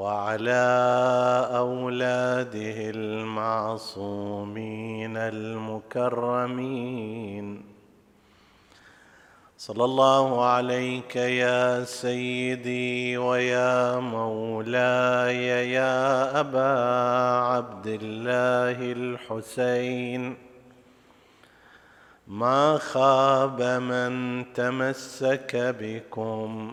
وعلى أولاده المعصومين المكرمين. صلى الله عليك يا سيدي ويا مولاي يا أبا عبد الله الحسين. ما خاب من تمسك بكم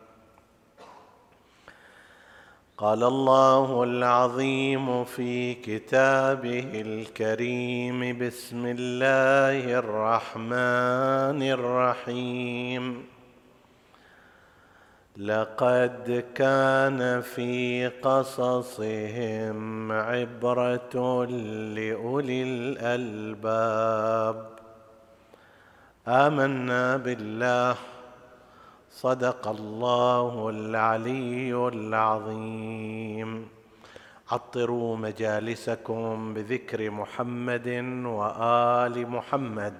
قال الله العظيم في كتابه الكريم بسم الله الرحمن الرحيم. لقد كان في قصصهم عبرة لأولي الألباب. آمنا بالله صدق الله العلي العظيم. عطروا مجالسكم بذكر محمد وآل محمد.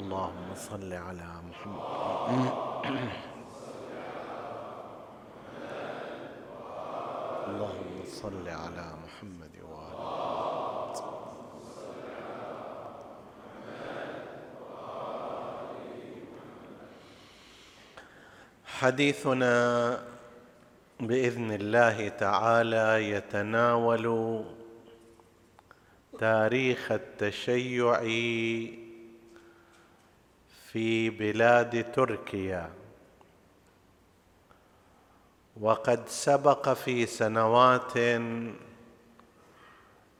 اللهم صل على محمد. اللهم صل على محمد حديثنا بإذن الله تعالى يتناول تاريخ التشيع في بلاد تركيا. وقد سبق في سنوات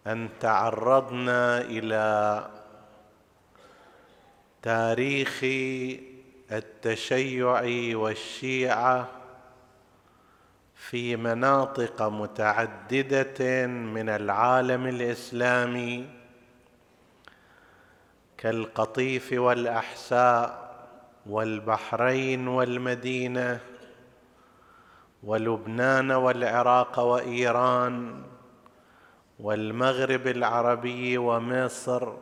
أن تعرضنا إلى تاريخ التشيع والشيعة في مناطق متعددة من العالم الإسلامي كالقطيف والأحساء والبحرين والمدينة ولبنان والعراق وإيران والمغرب العربي ومصر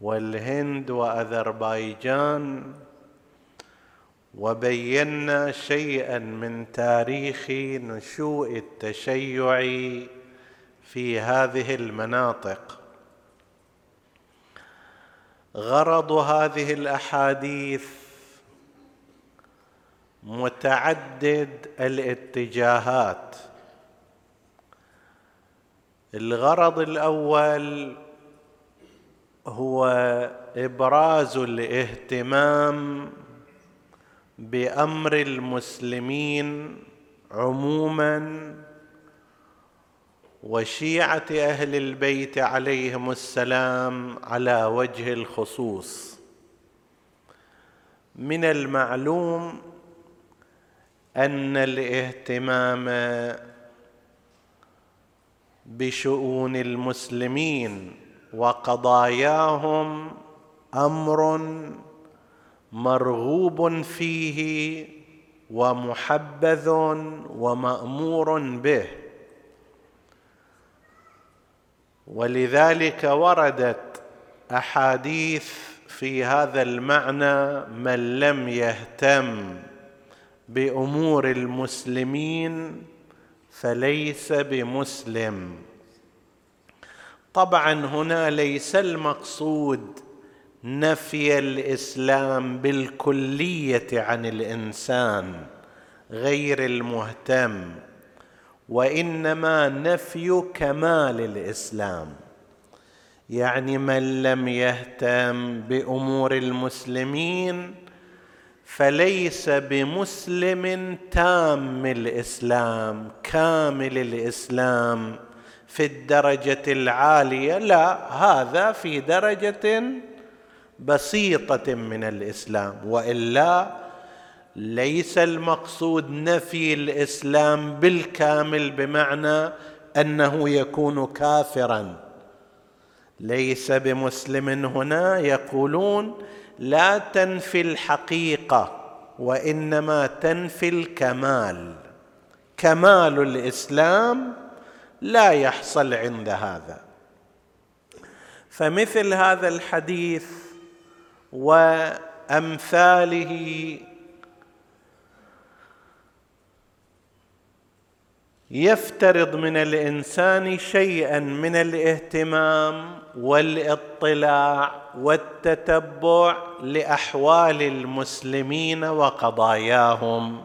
والهند وأذربيجان وبينا شيئا من تاريخ نشوء التشيع في هذه المناطق. غرض هذه الأحاديث متعدد الاتجاهات. الغرض الأول هو إبراز الاهتمام بأمر المسلمين عموما وشيعة أهل البيت عليهم السلام على وجه الخصوص. من المعلوم أن الاهتمام بشؤون المسلمين وقضاياهم أمر مرغوب فيه ومحبذ ومأمور به. ولذلك وردت أحاديث في هذا المعنى من لم يهتم بأمور المسلمين فليس بمسلم. طبعا هنا ليس المقصود نفي الإسلام بالكلية عن الإنسان غير المهتم وإنما نفي كمال الإسلام. يعني من لم يهتم بأمور المسلمين فليس بمسلم تام الإسلام كامل الإسلام في الدرجة العالية. لا هذا في درجة بسيطة من الإسلام وإلا ليس المقصود نفي الإسلام بالكامل بمعنى أنه يكون كافرا. ليس بمسلم هنا يقولون لا تنفي الحقيقة وإنما تنفي الكمال. كمال الإسلام لا يحصل عند هذا. فمثل هذا الحديث وأمثاله. يفترض من الإنسان شيئا من الاهتمام والاطلاع والتتبع لأحوال المسلمين وقضاياهم.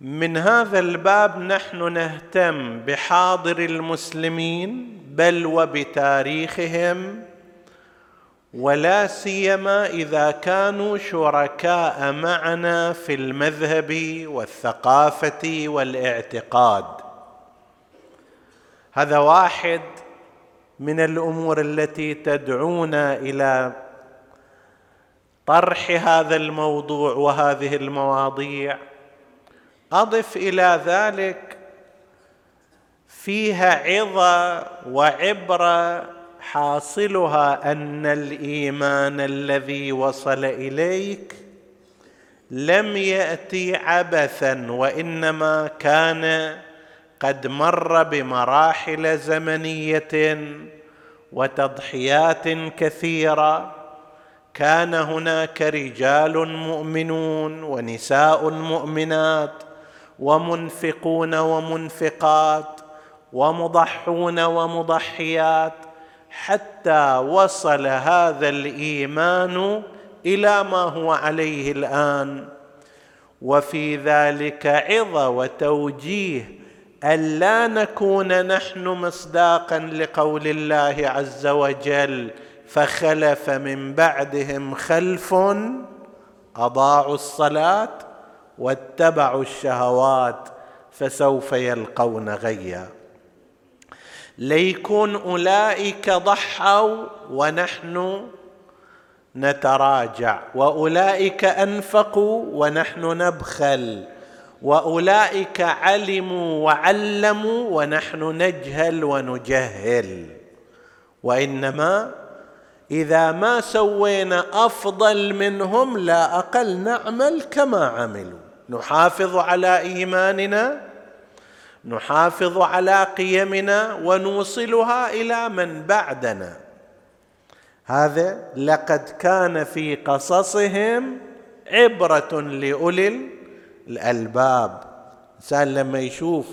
من هذا الباب نحن نهتم بحاضر المسلمين بل وبتاريخهم ولا سيما إذا كانوا شركاء معنا في المذهب والثقافة والاعتقاد. هذا واحد من الأمور التي تدعونا إلى طرح هذا الموضوع وهذه المواضيع. أضف إلى ذلك فيها عظة وعبرة حاصلها أن الإيمان الذي وصل إليك لم يأتي عبثا وإنما كان قد مر بمراحل زمنية وتضحيات كثيرة. كان هناك رجال مؤمنون ونساء مؤمنات ومنفقون ومنفقات ومضحون ومضحيات. حتى وصل هذا الإيمان إلى ما هو عليه الآن. وفي ذلك عظة وتوجيه الا نكون نحن مصداقا لقول الله عز وجل فخلف من بعدهم خلف أضاعوا الصلاة واتبعوا الشهوات فسوف يلقون غيا. ليكون أولئك ضحوا ونحن نتراجع وأولئك أنفقوا ونحن نبخل وأولئك علموا وعلموا ونحن نجهل ونجهل. وإنما إذا ما سوينا أفضل منهم لا أقل نعمل كما عملوا. نحافظ على إيماننا نحافظ على قيمنا ونوصلها إلى من بعدنا. هذا لقد كان في قصصهم عبرة لأولي الألباب. الإنسان لما يشوف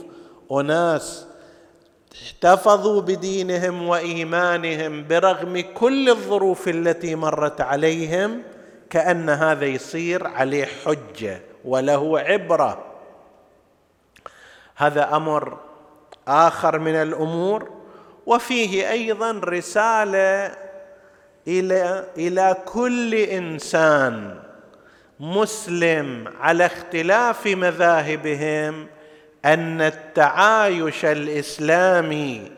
أناس احتفظوا بدينهم وإيمانهم برغم كل الظروف التي مرت عليهم كأن هذا يصير عليه حجة وله عبرة. هذا أمر آخر من الأمور وفيه أيضا رسالة إلى إلى كل إنسان مسلم على اختلاف مذاهبهم أن التعايش الإسلامي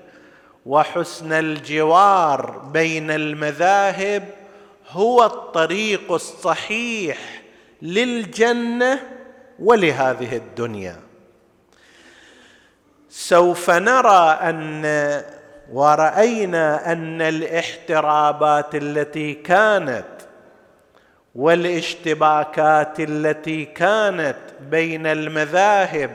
وحسن الجوار بين المذاهب هو الطريق الصحيح للجنة ولهذه الدنيا. سوف نرى أن ورأينا أن الاحترابات التي كانت والاشتباكات التي كانت بين المذاهب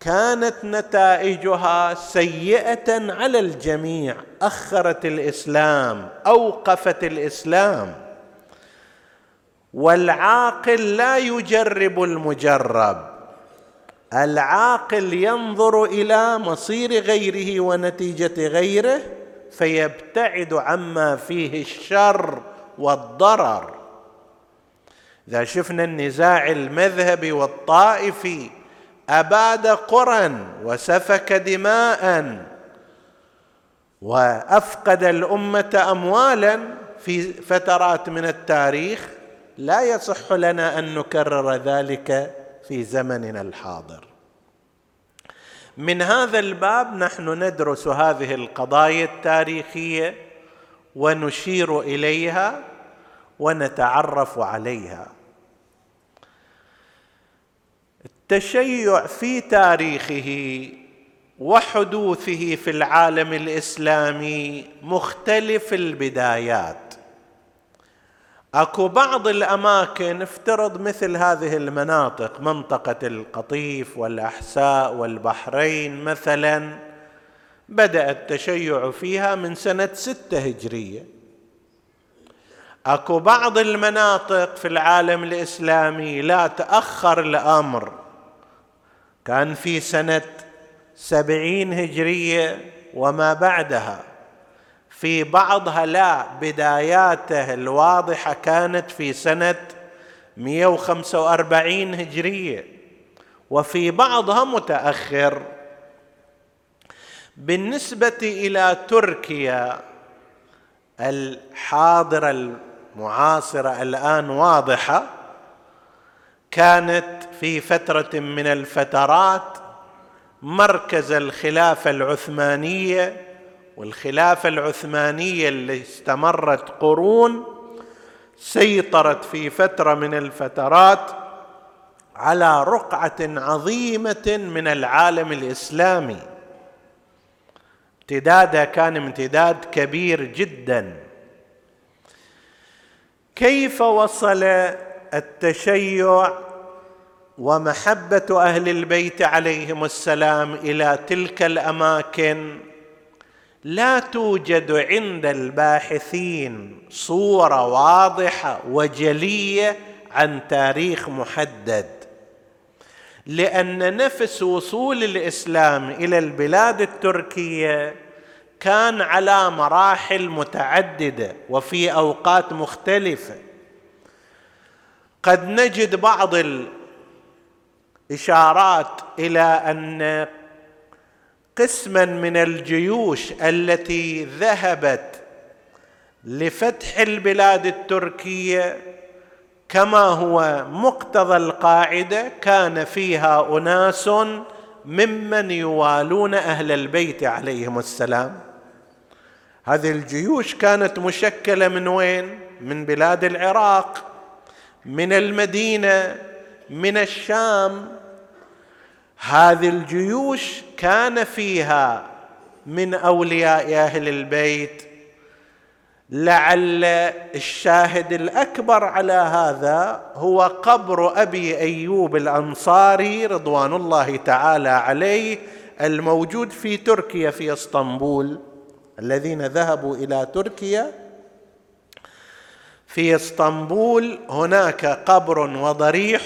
كانت نتائجها سيئة على الجميع أخرت الإسلام أوقفت الإسلام. والعاقل لا يجرب المجرب. العاقل ينظر إلى مصير غيره ونتيجة غيره فيبتعد عما فيه الشر والضرر. إذا شفنا النزاع المذهبي والطائفي أباد قرى وسفك دماء وأفقد الأمة اموالا في فترات من التاريخ لا يصح لنا أن نكرر ذلك في زمننا الحاضر. من هذا الباب نحن ندرس هذه القضايا التاريخية ونشير إليها ونتعرف عليها. التشيع في تاريخه وحدوثه في العالم الإسلامي مختلف البدايات. أكو بعض الأماكن افترض مثل هذه المناطق منطقة القطيف والأحساء والبحرين مثلا بدا التشيع فيها من سنة ستة هجرية. أكو بعض المناطق في العالم الإسلامي لا تأخر الأمر. كان في سنة سبعين هجرية وما بعدها. في بعضها لا بداياته الواضحة كانت في سنة 145 هجرية. وفي بعضها متأخر. بالنسبة إلى تركيا الحاضرة المعاصرة الآن واضحة. كانت في فترة من الفترات مركز الخلافة العثمانية والخلافة العثمانية اللي استمرت قرون سيطرت في فترة من الفترات على رقعة عظيمة من العالم الإسلامي. امتدادها كان امتداد كبير جدا. كيف وصل التشيع ومحبة أهل البيت عليهم السلام إلى تلك الأماكن؟ لا توجد عند الباحثين صورة واضحة وجلية عن تاريخ محدد. لأن نفس وصول الإسلام إلى البلاد التركية كان على مراحل متعددة وفي أوقات مختلفة. قد نجد بعض الإشارات إلى أن قسما من الجيوش التي ذهبت لفتح البلاد التركية كما هو مقتضى القاعدة كان فيها أناس ممن يوالون أهل البيت عليهم السلام. هذه الجيوش كانت مشكلة من وين؟ من بلاد العراق من المدينة من الشام هذه الجيوش كان فيها من أولياء أهل البيت. لعل الشاهد الأكبر على هذا هو قبر أبي أيوب الأنصاري رضوان الله تعالى عليه الموجود في تركيا في إسطنبول الذين ذهبوا إلى تركيا. في إسطنبول هناك قبر وضريح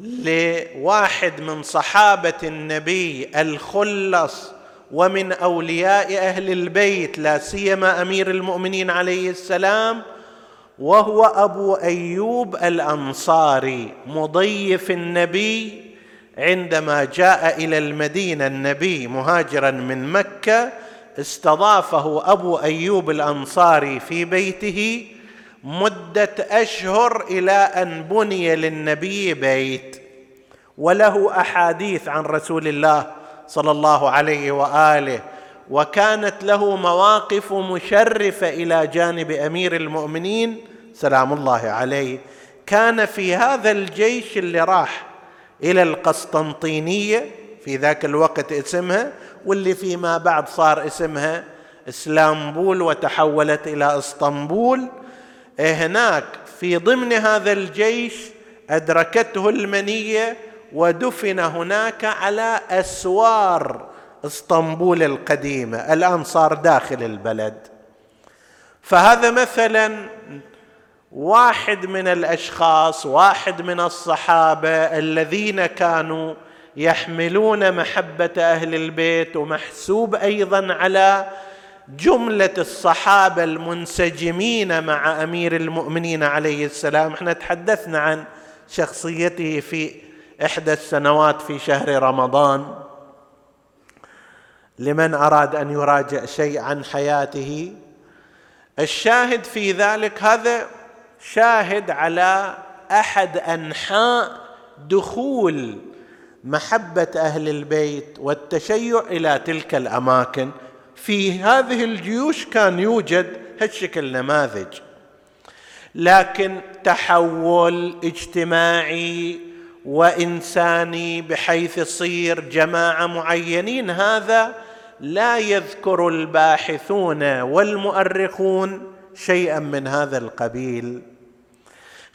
لواحد من صحابة النبي الخلص ومن أولياء أهل البيت لا سيما أمير المؤمنين عليه السلام وهو أبو أيوب الأنصاري مضيف النبي عندما جاء إلى المدينة النبي مهاجرا من مكة استضافه أبو أيوب الأنصاري في بيته مدة أشهر إلى أن بني للنبي بيت. وله أحاديث عن رسول الله صلى الله عليه وآله وكانت له مواقف مشرفة إلى جانب أمير المؤمنين سلام الله عليه. كان في هذا الجيش اللي راح إلى القسطنطينية في ذاك الوقت اسمها واللي فيما بعد صار اسمها إسلامبول وتحولت إلى إسطنبول. هناك في ضمن هذا الجيش أدركته المنية ودفن هناك على أسوار إسطنبول القديمة الآن صار داخل البلد. فهذا مثلا واحد من الأشخاص واحد من الصحابة الذين كانوا يحملون محبة أهل البيت ومحسوب أيضا على جملة الصحابة المنسجمين مع أمير المؤمنين عليه السلام. إحنا تحدثنا عن شخصيته في إحدى السنوات في شهر رمضان. لمن أراد أن يراجع شيء عن حياته. الشاهد في ذلك هذا شاهد على أحد أنحاء دخول محبة أهل البيت والتشيع إلى تلك الأماكن. في هذه الجيوش كان يوجد هالشكل نماذج. لكن تحول اجتماعي وإنساني بحيث يصير جماعة معينين هذا لا يذكر الباحثون والمؤرخون شيئا من هذا القبيل.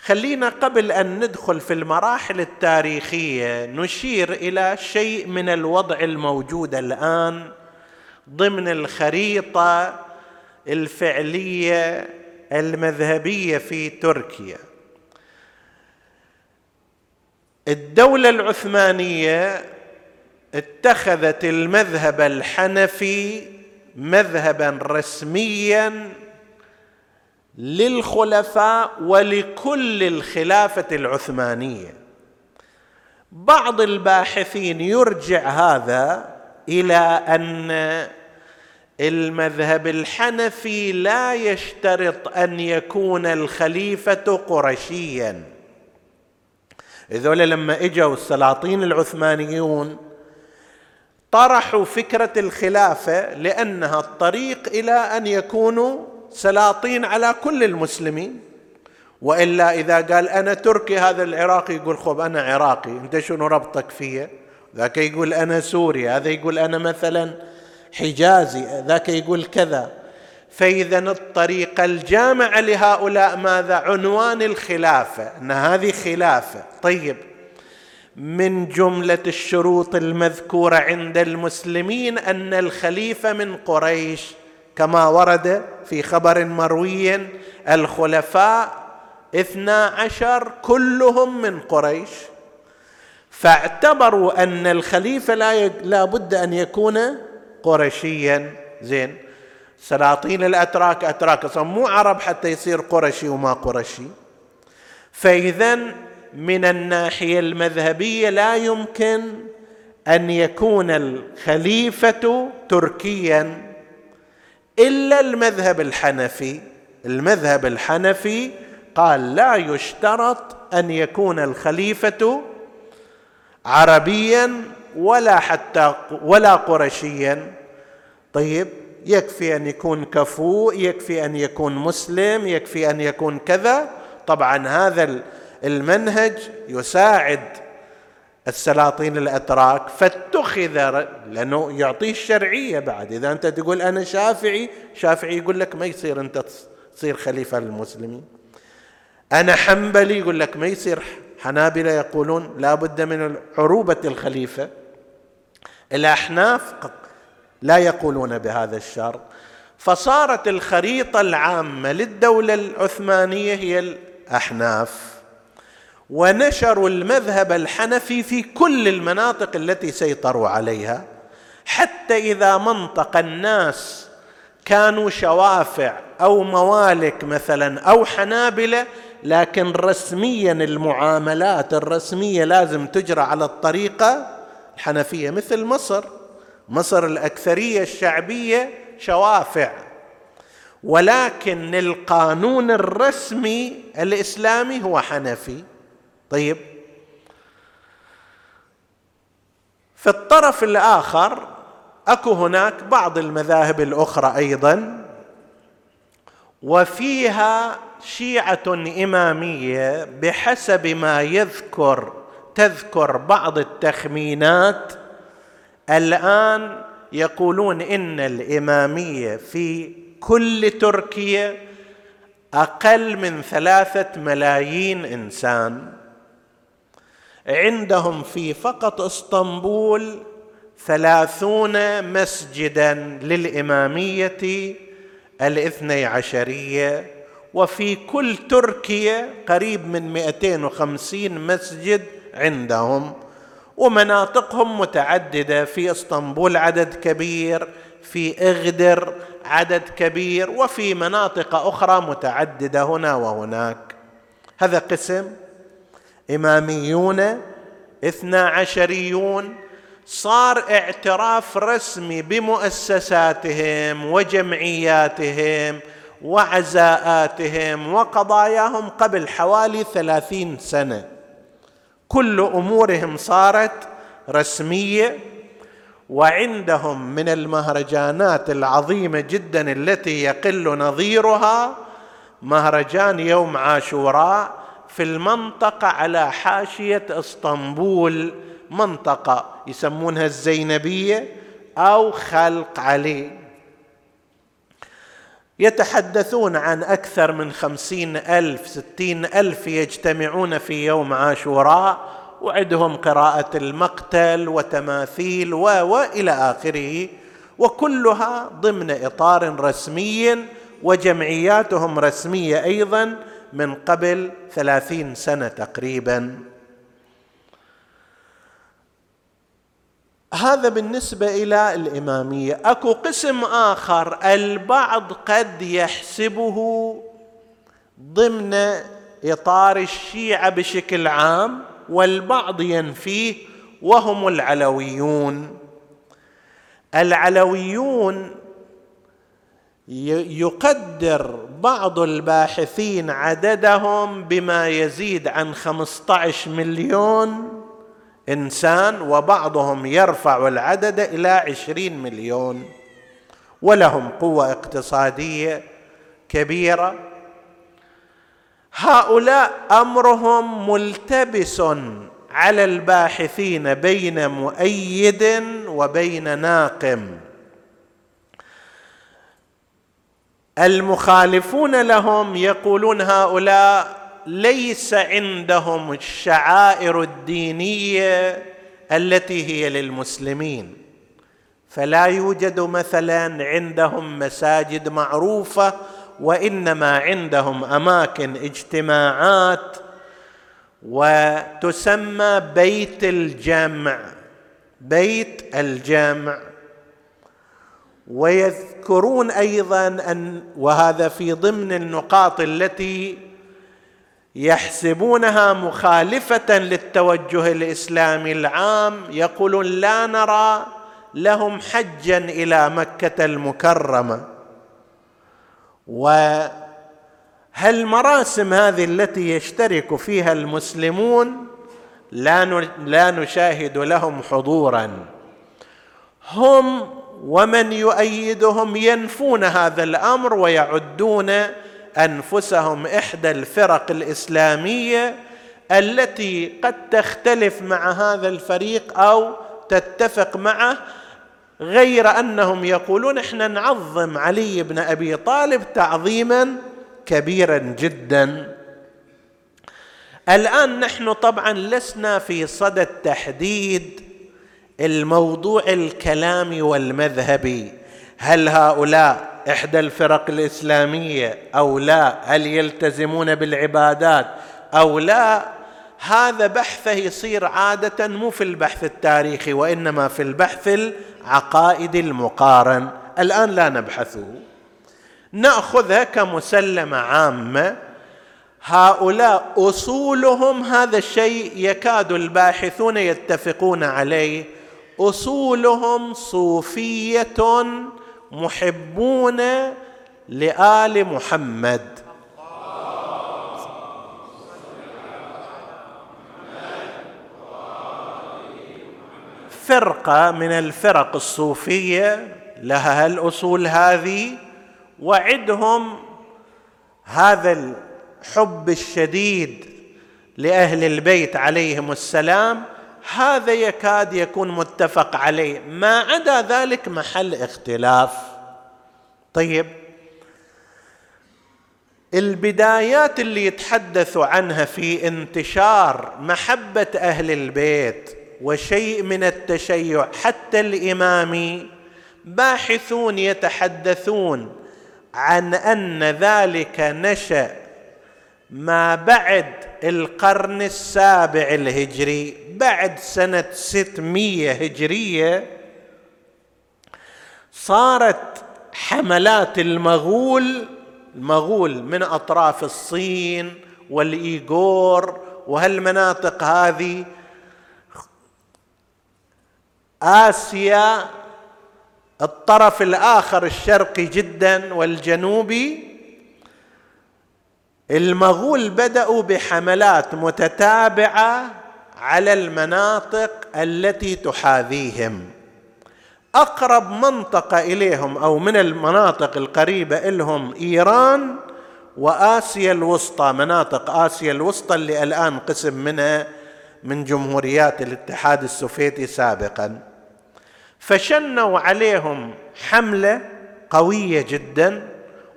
خلينا قبل أن ندخل في المراحل التاريخية نشير إلى شيء من الوضع الموجود الآن. ضمن الخريطة الفعلية المذهبية في تركيا. الدولة العثمانية اتخذت المذهب الحنفي مذهبا رسميا للخلفاء ولكل الخلافة العثمانية. بعض الباحثين يرجع هذا إلى أن المذهب الحنفي لا يشترط أن يكون الخليفة قرشيا هذول لما إجوا السلاطين العثمانيون طرحوا فكرة الخلافة لأنها الطريق إلى أن يكونوا سلاطين على كل المسلمين. وإلا إذا قال أنا تركي هذا العراقي يقول خب أنا عراقي أنت شنو ربطك فيه ذاك يقول أنا سوري هذا يقول أنا مثلا حجازي ذاك يقول كذا. فإذا الطريقة الجامعة لهؤلاء ماذا؟ عنوان الخلافة إن هذه خلافة. طيب من جملة الشروط المذكورة عند المسلمين أن الخليفة من قريش كما ورد في خبر مروي الخلفاء اثنا عشر كلهم من قريش. فاعتبروا أن الخليفة لا لا بد أن يكون قرشيا زين. سلاطين الأتراك أتراك أصلا مو عرب حتى يصير قرشي وما قرشي فاذا من الناحية المذهبية لا يمكن أن يكون الخليفة تركيا إلا المذهب الحنفي. المذهب الحنفي قال لا يشترط أن يكون الخليفة عربيا ولا حتى ولا قرشيا طيب يكفي أن يكون كفو يكفي أن يكون مسلم يكفي أن يكون كذا. طبعا هذا المنهج يساعد السلاطين الأتراك. فاتخذ لأنه يعطيه الشرعية بعد. إذا أنت تقول أنا شافعي شافعي يقول لك ما يصير أنت تصير خليفة للمسلمين. أنا حنبلي يقول لك ما يصير حنابلة يقولون لا بد من عروبه الخليفة. الأحناف لا يقولون بهذا الشرط. فصارت الخريطة العامة للدولة العثمانية هي الأحناف. ونشروا المذهب الحنفي في كل المناطق التي سيطروا عليها حتى إذا منطق الناس كانوا شوافع أو موالك مثلا أو حنابلة لكن رسميا المعاملات الرسمية لازم تجرى على الطريقة الحنفية مثل مصر. مصر الأكثرية الشعبية شوافع. ولكن القانون الرسمي الإسلامي هو حنفي. طيب. في الطرف الآخر أكو هناك بعض المذاهب الأخرى أيضا. وفيها شيعة إمامية بحسب ما يذكر تذكر بعض التخمينات. الآن يقولون إن الإمامية في كل تركيا أقل من ثلاثة ملايين إنسان. عندهم في فقط إسطنبول ثلاثون مسجدا للإمامية الاثني عشرية. وفي كل تركيا قريب من 250 مسجد عندهم ومناطقهم متعددة. في إسطنبول عدد كبير في إغدر عدد كبير وفي مناطق أخرى متعددة هنا وهناك. هذا قسم إماميون اثنا عشريون. صار اعتراف رسمي بمؤسساتهم وجمعياتهم وعزاءاتهم وقضاياهم قبل حوالي ثلاثين سنة. كل أمورهم صارت رسمية وعندهم من المهرجانات العظيمة جدا التي يقل نظيرها مهرجان يوم عاشوراء في المنطقة على حاشية إسطنبول منطقة يسمونها الزينبية أو خلق علي. يتحدثون عن أكثر من خمسين ألف ستين ألف يجتمعون في يوم عاشوراء وعندهم قراءة المقتل وتماثيل و وإلى آخره وكلها ضمن إطار رسمي وجمعياتهم رسمية أيضا من قبل ثلاثين سنة تقريبا. هذا بالنسبة إلى الإمامية. أكو قسم آخر البعض قد يحسبه ضمن إطار الشيعة بشكل عام والبعض ينفيه وهم العلويون. العلويون يقدر بعض الباحثين عددهم بما يزيد عن 15 مليون. إنسان وبعضهم يرفع العدد إلى عشرين مليون ولهم قوة اقتصادية كبيرة. هؤلاء أمرهم ملتبس على الباحثين بين مؤيد وبين ناقم. المخالفون لهم يقولون هؤلاء ليس عندهم الشعائر الدينية التي هي للمسلمين. فلا يوجد مثلا عندهم مساجد معروفة وإنما عندهم أماكن اجتماعات وتسمى بيت الجمع بيت الجمع. ويذكرون أيضا أن وهذا في ضمن النقاط التي يحسبونها مخالفة للتوجه الإسلامي العام يقولون لا نرى لهم حجا إلى مكة المكرمة. وهالمراسم هذه التي يشترك فيها المسلمون لا لا نشاهد لهم حضورا. هم ومن يؤيدهم ينفون هذا الأمر ويعدون أنفسهم إحدى الفرق الإسلامية التي قد تختلف مع هذا الفريق أو تتفق معه غير أنهم يقولون إحنا نعظم علي بن أبي طالب تعظيما كبيرا جدا. الآن نحن طبعا لسنا في صدد تحديد الموضوع الكلامي والمذهبي. هل هؤلاء إحدى الفرق الإسلامية أو لا هل يلتزمون بالعبادات أو لا هذا بحثه يصير عادة مو في البحث التاريخي وإنما في البحث العقائدي المقارن. الآن لا نبحثه ناخذها كمسلمة عامة. هؤلاء أصولهم هذا الشيء يكاد الباحثون يتفقون عليه. أصولهم صوفية محبون لآل محمد. فرقة من الفرق الصوفية لها الأصول هذه وعدهم هذا الحب الشديد لأهل البيت عليهم السلام هذا يكاد يكون متفق عليه. ما عدا ذلك محل اختلاف. طيب. البدايات اللي يتحدثوا عنها في انتشار محبة أهل البيت وشيء من التشيع حتى الإمامي باحثون يتحدثون عن أن ذلك نشأ ما بعد القرن السابع الهجري بعد سنة ستمية هجرية صارت حملات المغول المغول من أطراف الصين والإيغور وهالمناطق هذه آسيا الطرف الآخر الشرقي جدا والجنوبي المغول بدأوا بحملات متتابعة على المناطق التي تحاذيهم. أقرب منطقة إليهم أو من المناطق القريبة لهم إيران وآسيا الوسطى. مناطق آسيا الوسطى اللي الآن قسم منها من جمهوريات الاتحاد السوفيتي سابقا. فشنوا عليهم حملة قوية جدا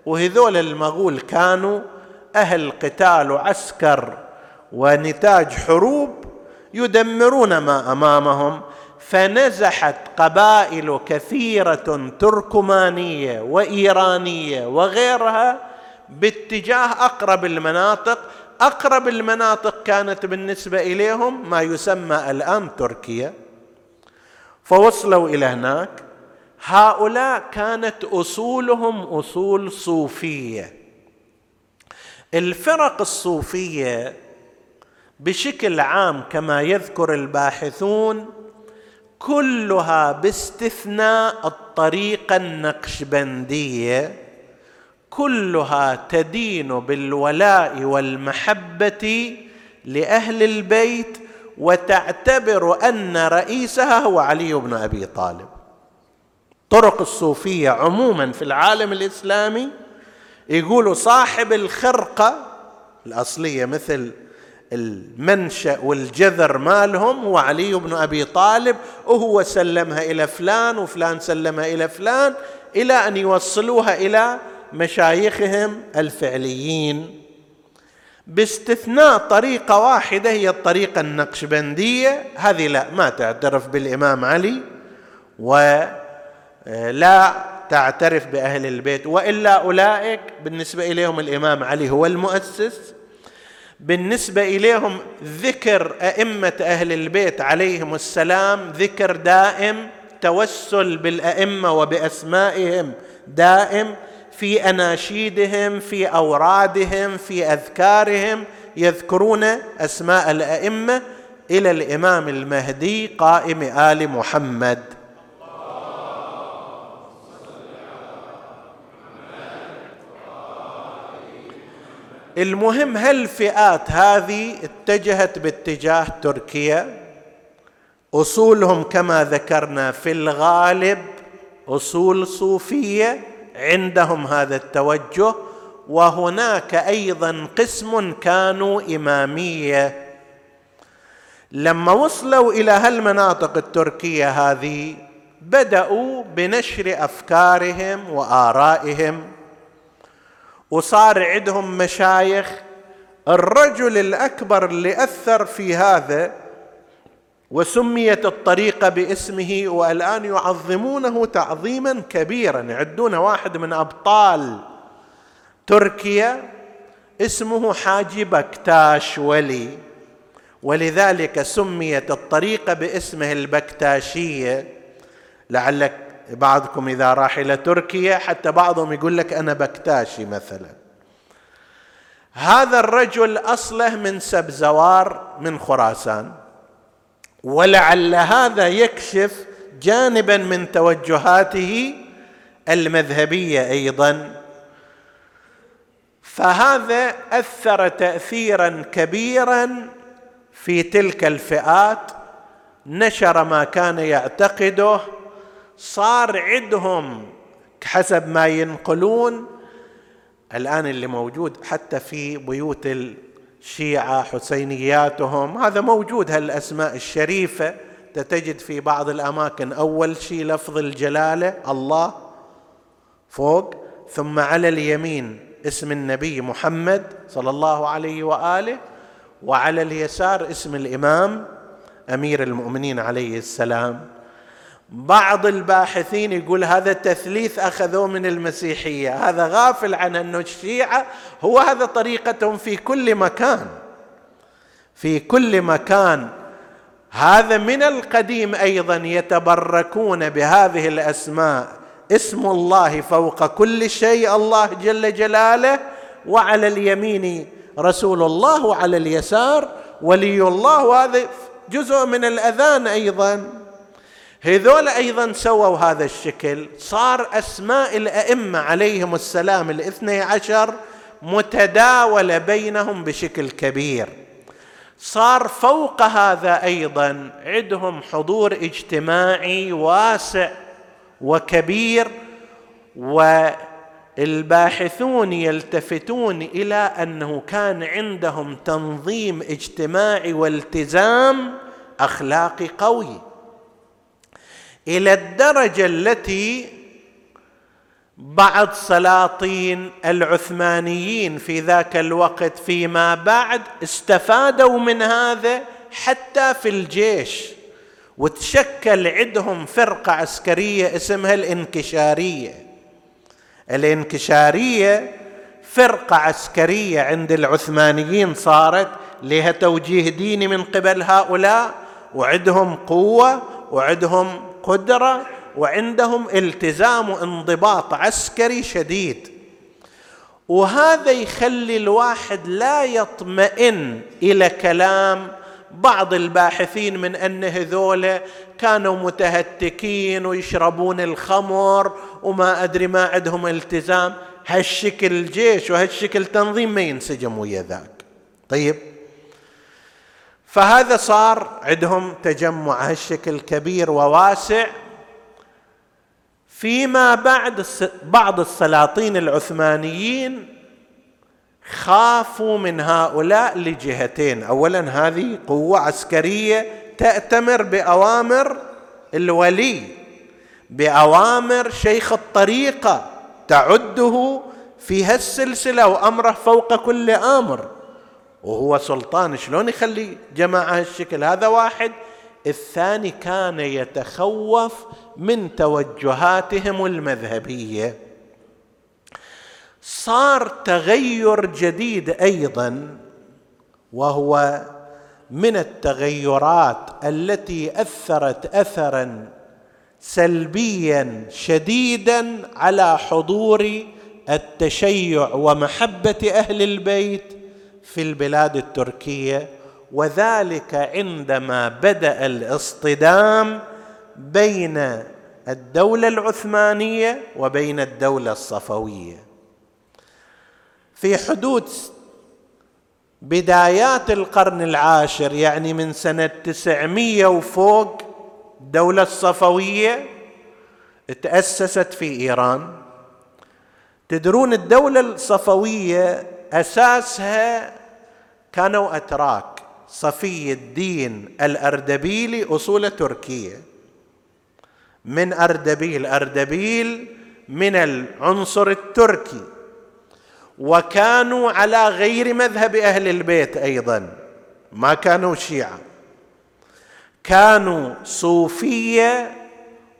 وهذول المغول كانوا أهل قتال وعسكر ونتاج حروب يدمرون ما أمامهم فنزحت قبائل كثيرة تركمانية وإيرانية وغيرها باتجاه أقرب المناطق. أقرب المناطق كانت بالنسبة إليهم ما يسمى الآن تركيا. فوصلوا إلى هناك. هؤلاء كانت أصولهم أصول صوفية. الفرق الصوفية بشكل عام كما يذكر الباحثون كلها باستثناء الطريقة النقشبندية كلها تدين بالولاء والمحبة لأهل البيت وتعتبر أن رئيسها هو علي بن أبي طالب. طرق الصوفية عموما في العالم الإسلامي يقولوا صاحب الخرقة الأصلية مثل المنشأ والجذر مالهم هو علي بن أبي طالب وهو سلمها إلى فلان وفلان سلمها إلى فلان إلى أن يوصلوها إلى مشايخهم الفعليين. باستثناء طريقة واحدة هي الطريقة النقشبندية. هذه لا ما تعترف بالإمام علي ولا تعترف بأهل البيت وإلا أولئك بالنسبة إليهم الإمام علي هو المؤسس. بالنسبة إليهم ذكر أئمة أهل البيت عليهم السلام ذكر دائم توسل بالأئمة وبأسمائهم دائم في أناشيدهم في أورادهم في أذكارهم يذكرون أسماء الأئمة إلى الإمام المهدي قائم آل محمد. المهم هالفئات هذه اتجهت باتجاه تركيا؟ أصولهم كما ذكرنا في الغالب أصول صوفية عندهم هذا التوجه. وهناك أيضا قسم كانوا إمامية. لما وصلوا إلى هالمناطق التركية هذه بدأوا بنشر أفكارهم وآرائهم. وصار عندهم مشايخ الرجل الأكبر اللي أثر في هذا وسميت الطريقة باسمه والآن يعظمونه تعظيما كبيرا يعدون واحد من أبطال تركيا اسمه حاجي بكتاش ولي. ولذلك سميت الطريقة باسمه البكتاشية. لعلك بعضكم إذا راح إلى تركيا حتى بعضهم يقول لك أنا بكتاشي مثلا. هذا الرجل أصله من سبزوار من خراسان ولعل هذا يكشف جانبا من توجهاته المذهبية أيضا. فهذا أثر تاثيرا كبيرا في تلك الفئات نشر ما كان يعتقده صار عندهم حسب ما ينقلون. الآن اللي موجود حتى في بيوت الشيعة حسينياتهم هذا موجود هالأسماء الشريفة. تجد في بعض الأماكن أول شيء لفظ الجلالة الله فوق. ثم على اليمين اسم النبي محمد صلى الله عليه وآله وعلى اليسار اسم الإمام أمير المؤمنين عليه السلام. بعض الباحثين يقول هذا تثليث أخذوه من المسيحية. هذا غافل عن انه الشيعة هو هذا طريقتهم في كل مكان. في كل مكان. هذا من القديم أيضا يتبركون بهذه الأسماء. اسم الله فوق كل شيء الله جل جلاله وعلى اليمين رسول الله وعلى اليسار ولي الله. وهذا جزء من الأذان أيضا. هذول أيضا سووا هذا الشكل. صار أسماء الأئمة عليهم السلام الاثني عشر متداولة بينهم بشكل كبير. صار فوق هذا أيضا عندهم حضور اجتماعي واسع وكبير والباحثون يلتفتون إلى أنه كان عندهم تنظيم اجتماعي والتزام أخلاقي قوي. إلى الدرجة التي بعض سلاطين العثمانيين في ذاك الوقت فيما بعد استفادوا من هذا حتى في الجيش وتشكل عندهم فرقة عسكرية اسمها الانكشارية. الانكشارية فرقة عسكرية عند العثمانيين صارت لها توجيه ديني من قبل هؤلاء وعندهم قوة وعندهم قدره وعندهم التزام وانضباط عسكري شديد. وهذا يخلي الواحد لا يطمئن إلى كلام بعض الباحثين من أن هذول كانوا متهتكين ويشربون الخمر وما أدري ما عندهم التزام. هالشكل الجيش وهالشكل تنظيم ما ينسجم ويا ذاك. طيب؟ فهذا صار عندهم تجمع هالشكل كبير وواسع فيما بعد بعض السلاطين العثمانيين خافوا من هؤلاء لجهتين. اولا هذه قوة عسكرية تأتمر بأوامر الولي بأوامر شيخ الطريقة تعده في هالسلسلة وأمره فوق كل أمر. وهو سلطان شلون يخلي جماعة هالشكل؟ هذا واحد. الثاني كان يتخوف من توجهاتهم المذهبية. صار تغير جديد أيضا وهو من التغيرات التي أثرت اثرا سلبيا شديدا على حضور التشيع ومحبة أهل البيت في البلاد التركية وذلك عندما بدأ الاصطدام بين الدولة العثمانية وبين الدولة الصفوية. في حدود بدايات القرن العاشر يعني من سنة تسعمية وفوق الدولة الصفوية تأسست في إيران. تدرون الدولة الصفوية أساسها كانوا أتراك صفي الدين الأردبيلي أصول تركية. من أردبيل أردبيل من العنصر التركي. وكانوا على غير مذهب أهل البيت أيضا ما كانوا شيعة. كانوا صوفية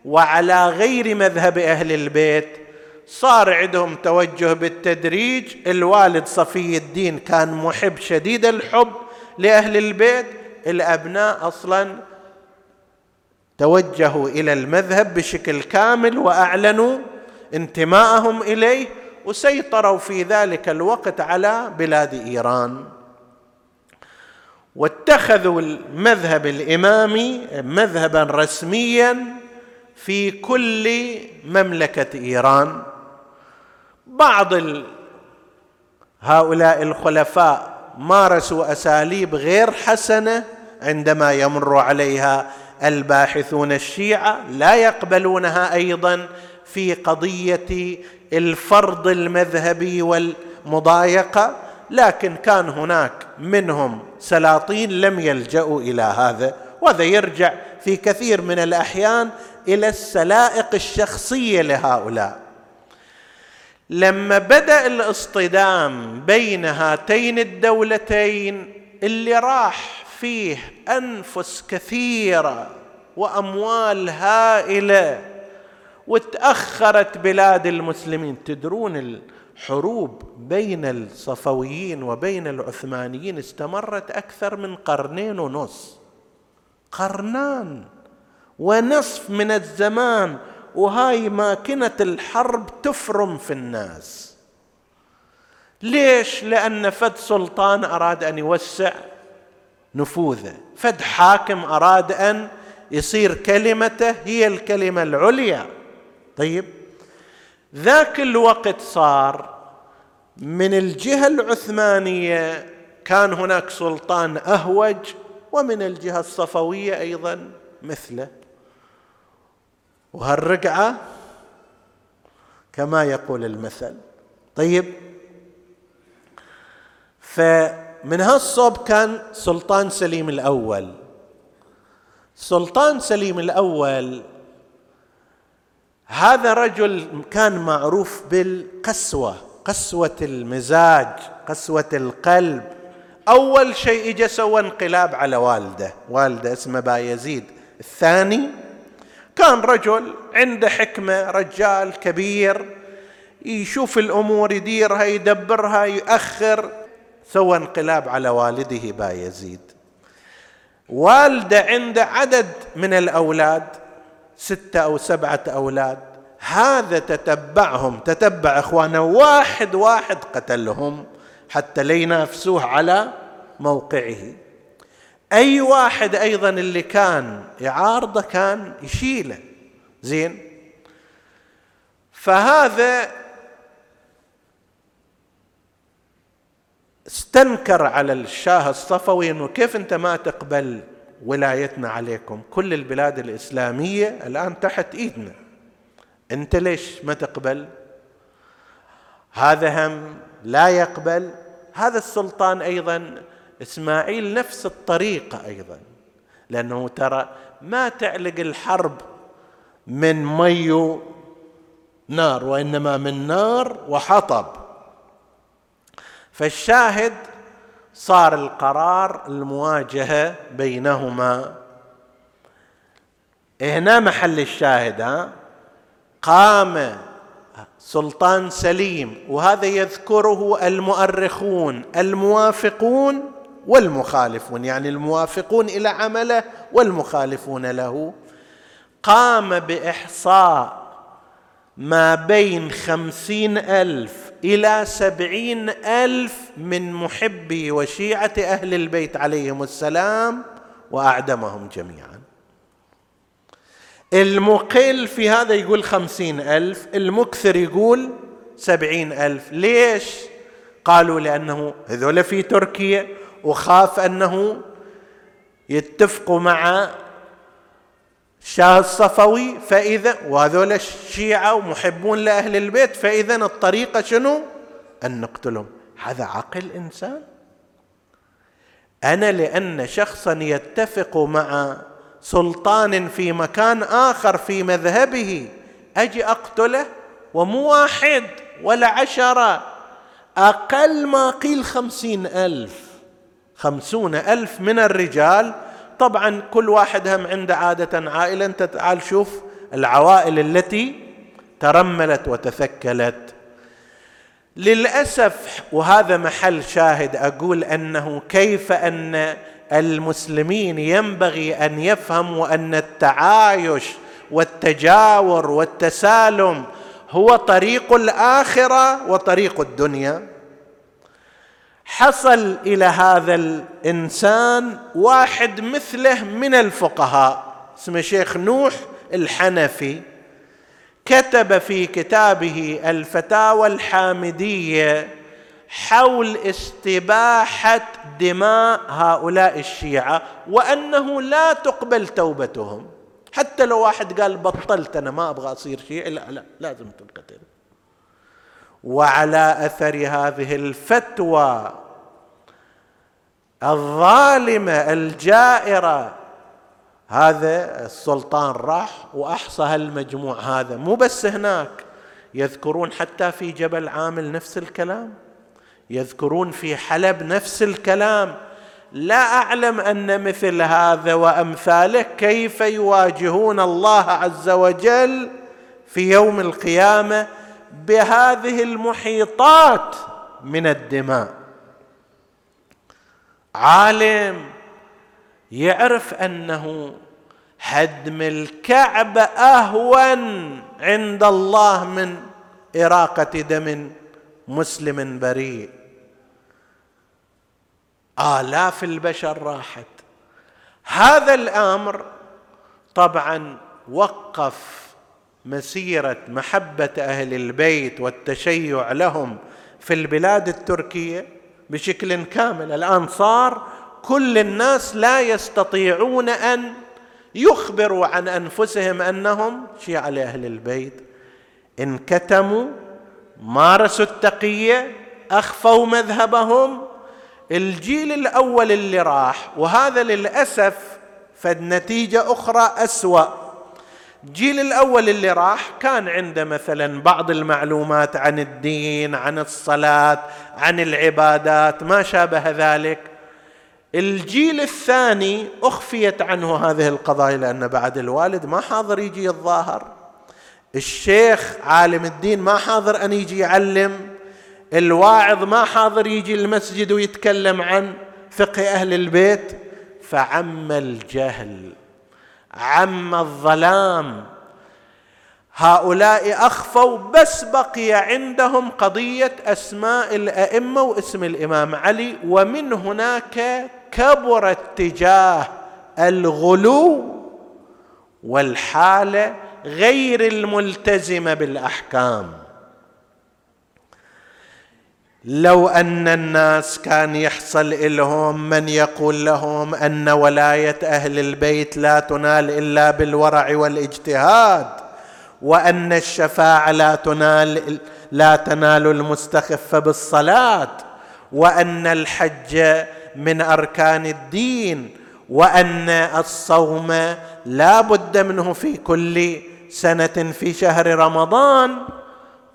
وعلى غير مذهب أهل البيت صار عندهم توجه بالتدريج. الوالد صفي الدين كان محب شديد الحب لأهل البيت. الأبناء أصلا توجهوا إلى المذهب بشكل كامل وأعلنوا انتماءهم إليه وسيطروا في ذلك الوقت على بلاد إيران. واتخذوا المذهب الإمامي مذهبا رسميا في كل مملكة إيران. بعض هؤلاء الخلفاء مارسوا أساليب غير حسنة عندما يمر عليها الباحثون الشيعة لا يقبلونها أيضا في قضية الفرض المذهبي والمضايقة لكن كان هناك منهم سلاطين لم يلجأوا إلى هذا وهذا يرجع في كثير من الأحيان إلى السلائق الشخصية لهؤلاء. لما بدأ الاصطدام بين هاتين الدولتين اللي راح فيه أنفس كثيرة وأموال هائلة وتأخرت بلاد المسلمين. تدرون الحروب بين الصفويين وبين العثمانيين استمرت أكثر من قرنين ونص. قرنان ونصف من الزمان وهاي ماكنه الحرب تفرم في الناس. ليش؟ لأن فد سلطان أراد أن يوسع نفوذه. فد حاكم أراد أن يصير كلمته هي الكلمة العليا. طيب ذاك الوقت صار من الجهة العثمانية كان هناك سلطان أهوج ومن الجهة الصفوية أيضا مثله. وهالرقعة كما يقول المثل. طيب فمن هالصوب كان سلطان سليم الأول. سلطان سليم الأول هذا رجل كان معروف بالقسوة قسوة المزاج قسوة القلب. أول شيء اجى سوى انقلاب على والده والده اسمه بايزيد الثاني كان رجل عنده حكمة رجال كبير يشوف الأمور يديرها يدبرها يؤخر سوى انقلاب على والده بايزيد والده عنده عدد من الأولاد ستة أو سبعة أولاد. هذا تتبعهم تتبع إخوانه. واحد واحد قتلهم حتى لينافسوه على موقعه. أي واحد أيضا اللي كان يعارضه كان يشيله. زين؟ فهذا استنكر على الشاه الصفوي إنه كيف أنت ما تقبل ولايتنا عليكم؟ كل البلاد الإسلامية الآن تحت إيدنا. أنت ليش ما تقبل؟ هذا هم لا يقبل. هذا السلطان أيضا إسماعيل نفس الطريقة أيضا لأنه ترى ما تعلق الحرب من مي نار وإنما من نار وحطب. فالشاهد صار القرار المواجهة بينهما. هنا محل الشاهد ها؟ قام سلطان سليم وهذا يذكره المؤرخون الموافقون والمخالفون يعني الموافقون إلى عمله والمخالفون له. قام بإحصاء ما بين خمسين ألف إلى سبعين ألف من محبي وشيعة أهل البيت عليهم السلام وأعدمهم جميعا. المقل في هذا يقول خمسين ألف المكثر يقول سبعين ألف. ليش؟ قالوا لأنه هذول في تركيا وخاف أنه يتفقوا مع الشاه الصفوي فإذا وهذول الشيعة ومحبون لأهل البيت فإذا الطريقة شنو؟ أن نقتلهم. هذا عقل إنسان. أنا لأن شخصا يتفق مع سلطان في مكان آخر في مذهبه أجي أقتله ومو واحد ولا عشرة. أقل ما قيل خمسين ألف. خمسون ألف من الرجال. طبعا كل واحد هم عنده عادة عائلة. أنت تعال شوف العوائل التي ترملت وتثكلت. للأسف وهذا محل شاهد أقول أنه كيف أن المسلمين ينبغي أن يفهموا ان التعايش والتجاور والتسالم هو طريق الآخرة وطريق الدنيا. حصل إلى هذا الإنسان واحد مثله من الفقهاء اسمه شيخ نوح الحنفي كتب في كتابه الفتاوى الحامدية حول استباحة دماء هؤلاء الشيعة وأنه لا تقبل توبتهم. حتى لو واحد قال بطلت أنا ما أبغى أصير شيعي لا لا لازم تنقتل. وعلى أثر هذه الفتوى الظالمة الجائرة. هذا السلطان راح وأحصى هالمجموع هذا. مو بس هناك يذكرون حتى في جبل عامل نفس الكلام يذكرون في حلب نفس الكلام. لا أعلم أن مثل هذا وأمثاله كيف يواجهون الله عز وجل في يوم القيامة. بهذه المحيطات من الدماء. عالم يعرف أنه هدم الكعبه أهون عند الله من إراقة دم مسلم بريء. آلاف البشر راحت. هذا الأمر طبعا وقف مسيرة محبة أهل البيت والتشيع لهم في البلاد التركية بشكل كامل. الان صار كل الناس لا يستطيعون أن يخبروا عن أنفسهم أنهم شيعة لأهل البيت. انكتموا مارسوا التقية أخفوا مذهبهم. الجيل الأول اللي راح وهذا للأسف فد نتيجة أخرى أسوأ. الجيل الأول اللي راح كان عنده مثلا بعض المعلومات عن الدين عن الصلاة عن العبادات ما شابه ذلك. الجيل الثاني أخفيت عنه هذه القضايا لأن بعد الوالد ما حاضر يجي الظاهر. الشيخ عالم الدين ما حاضر أن يجي يعلم. الواعظ ما حاضر يجي المسجد ويتكلم عن فقه أهل البيت. فعم الجهل. عم الظلام. هؤلاء أخفوا بس بقي عندهم قضية أسماء الأئمة واسم الإمام علي ومن هناك كبر اتجاه الغلو والحالة غير الملتزمة بالأحكام. لو أن الناس كان يحصل لهم من يقول لهم أن ولاية أهل البيت لا تنال إلا بالورع والاجتهاد وأن الشفاعة لا تنال لا تنال المستخف بالصلاة وأن الحج من أركان الدين وأن الصوم لا بد منه في كل سنة في شهر رمضان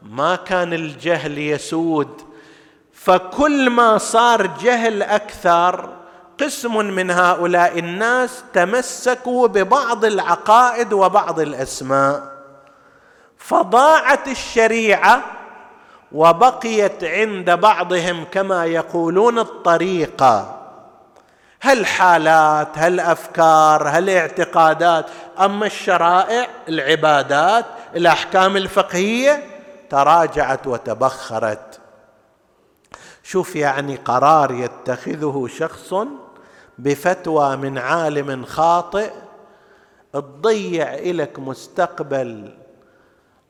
ما كان الجهل يسود فكل ما صار جهل أكثر قسم من هؤلاء الناس تمسكوا ببعض العقائد وبعض الأسماء. فضاعت الشريعة وبقيت عند بعضهم كما يقولون الطريقة. هل حالات هل أفكار هل اعتقادات؟ أما الشرائع العبادات الأحكام الفقهية تراجعت وتبخرت. شوف يعني قرار يتخذه شخص بفتوى من عالم خاطئ تضيع لك مستقبل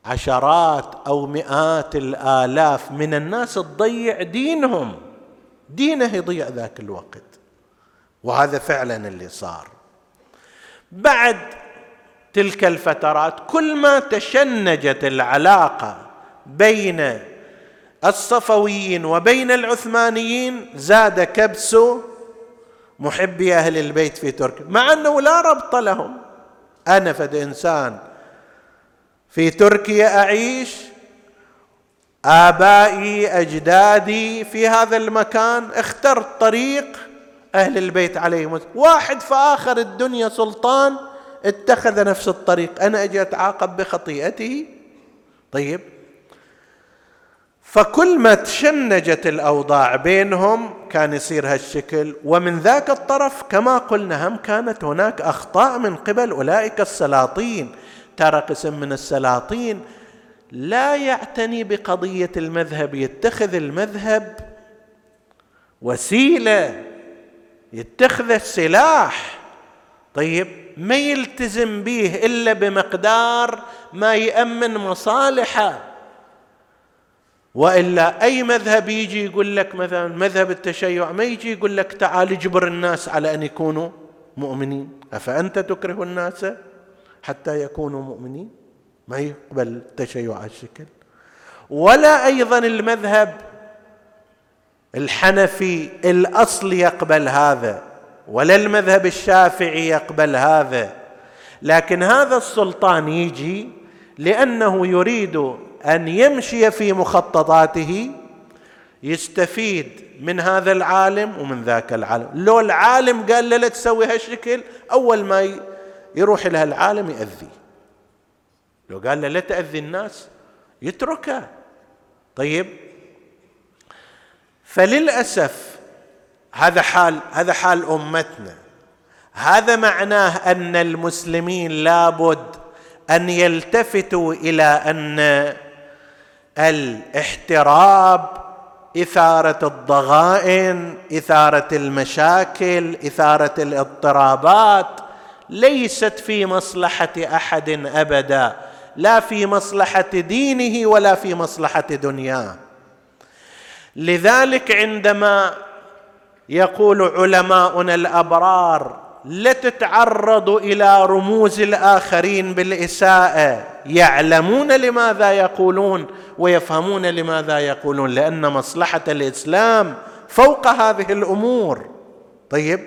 عشرات أو مئات الآلاف من الناس تضيع دينهم. دينه يضيع ذاك الوقت. وهذا فعلا اللي صار. بعد تلك الفترات كل ما تشنجت العلاقة بين الصفويين وبين العثمانيين زاد كبس محبي أهل البيت في تركيا مع أنه لا ربط لهم. أنا فد إنسان في تركيا أعيش آبائي أجدادي في هذا المكان اخترت طريق أهل البيت عليهم. واحد في آخر الدنيا سلطان اتخذ نفس الطريق. أنا أجي أتعاقب بخطيئته. طيب فكل ما تشنجت الأوضاع بينهم كان يصير هالشكل. ومن ذاك الطرف كما قلنا هم كانت هناك أخطاء من قبل. أولئك السلاطين ترى قسم من السلاطين لا يعتني بقضية المذهب. يتخذ المذهب وسيلة يتخذ السلاح. طيب ما يلتزم به إلا بمقدار ما يأمن مصالحه. وإلا أي مذهب يجي يقول لك مثلا مذهب التشيع ما يجي يقول لك تعال اجبر الناس على أن يكونوا مؤمنين. أفأنت تكره الناس حتى يكونوا مؤمنين؟ ما يقبل التشيع على الشكل. ولا أيضا المذهب الحنفي الأصل يقبل هذا ولا المذهب الشافعي يقبل هذا. لكن هذا السلطان يجي لأنه يريد أن يمشي في مخططاته يستفيد من هذا العالم ومن ذاك العالم. لو العالم قال له لا تسوي هالشكل أول ما يروح إلى العالم يأذي. لو قال له لا تأذي الناس يتركه. طيب. فللأسف هذا حال هذا حال أمتنا. هذا معناه أن المسلمين لابد أن يلتفتوا إلى أن الاحتراب إثارة الضغائن إثارة المشاكل إثارة الاضطرابات. ليست في مصلحة أحد أبدا لا في مصلحة دينه ولا في مصلحة دنياه. لذلك عندما يقول علماؤنا الأبرار لتتعرضوا إلى رموز الآخرين بالإساءة. يعلمون لماذا يقولون ويفهمون لماذا يقولون لأن مصلحة الإسلام فوق هذه الأمور. طيب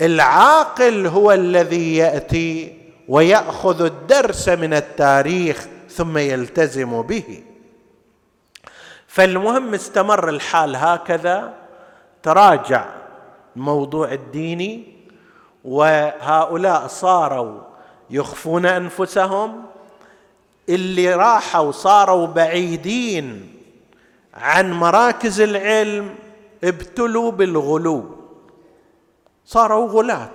العاقل هو الذي يأتي ويأخذ الدرس من التاريخ ثم يلتزم به. فالمهم استمر الحال هكذا تراجع. الموضوع الديني وهؤلاء صاروا يخفون أنفسهم. اللي راحوا صاروا بعيدين عن مراكز العلم ابتلوا بالغلو. صاروا غلاة.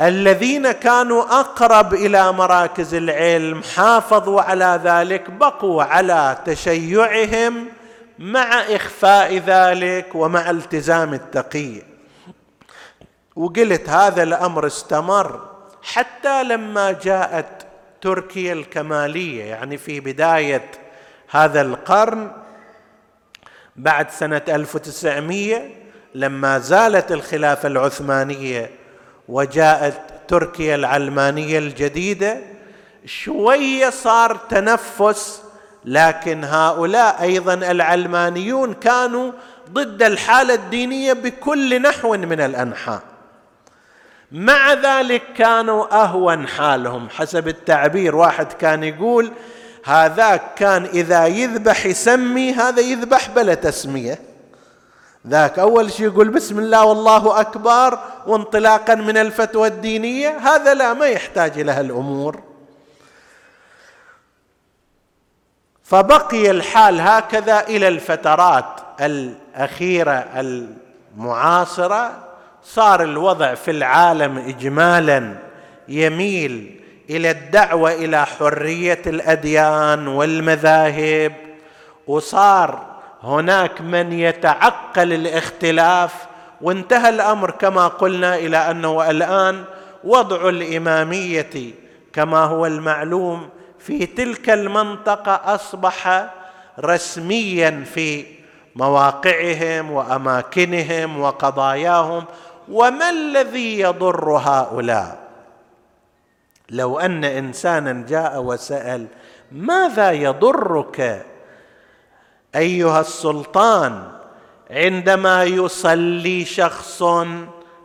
الذين كانوا أقرب إلى مراكز العلم حافظوا على ذلك بقوا على تشيعهم مع إخفاء ذلك ومع التزام التقيه وقلت هذا الأمر استمر حتى لما جاءت تركيا الكمالية يعني في بداية هذا القرن بعد سنة 1900 لما زالت الخلافة العثمانية وجاءت تركيا العلمانية الجديدة شوية صار تنفس لكن هؤلاء أيضا العلمانيون كانوا ضد الحالة الدينية بكل نحو من الأنحاء. مع ذلك كانوا أهون حالهم. حسب التعبير واحد كان يقول هذاك كان إذا يذبح يسمي هذا يذبح بلا تسمية. ذاك أول شيء يقول بسم الله والله أكبر وانطلاقا من الفتوى الدينية هذا لا ما يحتاج إلى هالأمور. فبقي الحال هكذا إلى الفترات الأخيرة المعاصرة صار الوضع في العالم اجمالا يميل إلى الدعوة إلى حرية الأديان والمذاهب وصار هناك من يتعقل الاختلاف وانتهى الأمر كما قلنا إلى أنه الآن وضع الإمامية كما هو المعلوم في تلك المنطقة أصبح رسميا في مواقعهم وأماكنهم وقضاياهم وما الذي يضر هؤلاء؟ لو أن انسانا جاء وسأل ماذا يضرك أيها السلطان عندما يصلي شخص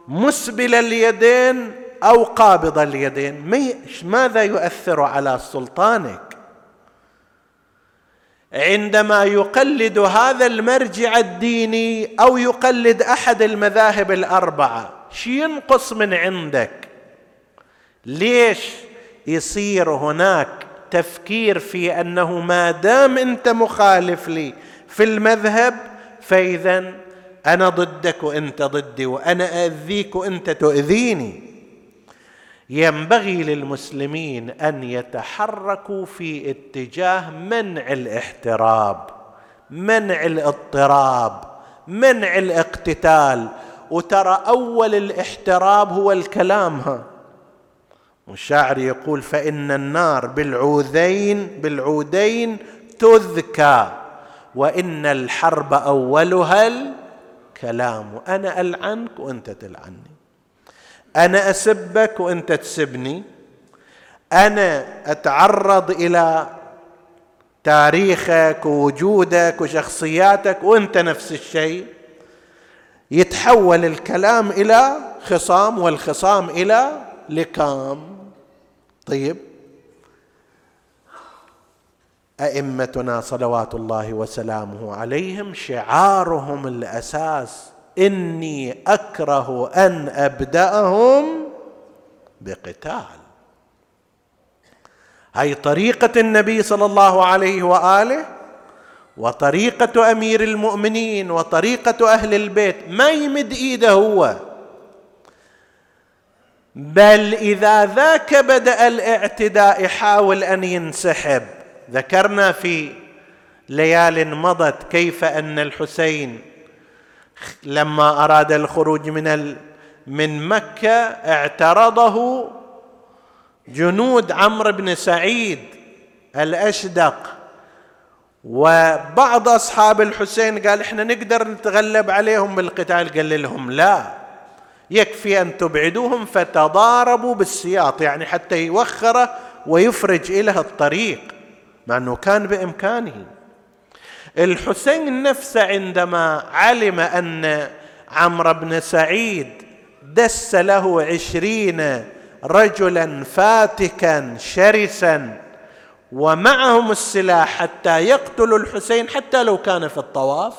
مسبل اليدين أو قابض اليدين. ماذا يؤثر على سلطانك؟ عندما يقلد هذا المرجع الديني أو يقلد أحد المذاهب الأربعة شي ينقص من عندك؟ ليش يصير هناك تفكير في أنه ما دام أنت مخالف لي في المذهب فاذا أنا ضدك وأنت ضدي وأنا أذيك وأنت تؤذيني. ينبغي للمسلمين أن يتحركوا في اتجاه منع الاحتراب منع الاضطراب منع الاقتتال. وترى أول الاحتراب هو الكلام ها. والشاعر يقول فإن النار بالعودين بالعودين تذكى وإن الحرب أولها الكلام. أنا ألعنك وأنت تلعني. أنا أسبك وأنت تسبني. أنا أتعرض إلى تاريخك ووجودك وشخصياتك وأنت نفس الشيء. يتحول الكلام إلى خصام والخصام إلى لكام طيب. أئمتنا صلوات الله وسلامه عليهم شعارهم الأساس إني أكره أن أبدأهم بقتال. هاي طريقة النبي صلى الله عليه وآله وطريقة أمير المؤمنين وطريقة أهل البيت. ما يمد إيده هو. بل إذا ذاك بدأ الاعتداء يحاول أن ينسحب. ذكرنا في ليال مضت كيف أن الحسين لما أراد الخروج من من مكة اعترضه جنود عمرو بن سعيد الأشدق. وبعض أصحاب الحسين قال إحنا نقدر نتغلب عليهم بالقتال قال لهم لا يكفي أن تبعدوهم فتضاربوا بالسياط يعني حتى يوخره ويفرج اله الطريق مع إنه كان بإمكانه. الحسين نفسه عندما علم أن عمرو بن سعيد دس له عشرين رجلا فاتكا شرسا ومعهم السلاح حتى يقتلوا الحسين حتى لو كان في الطواف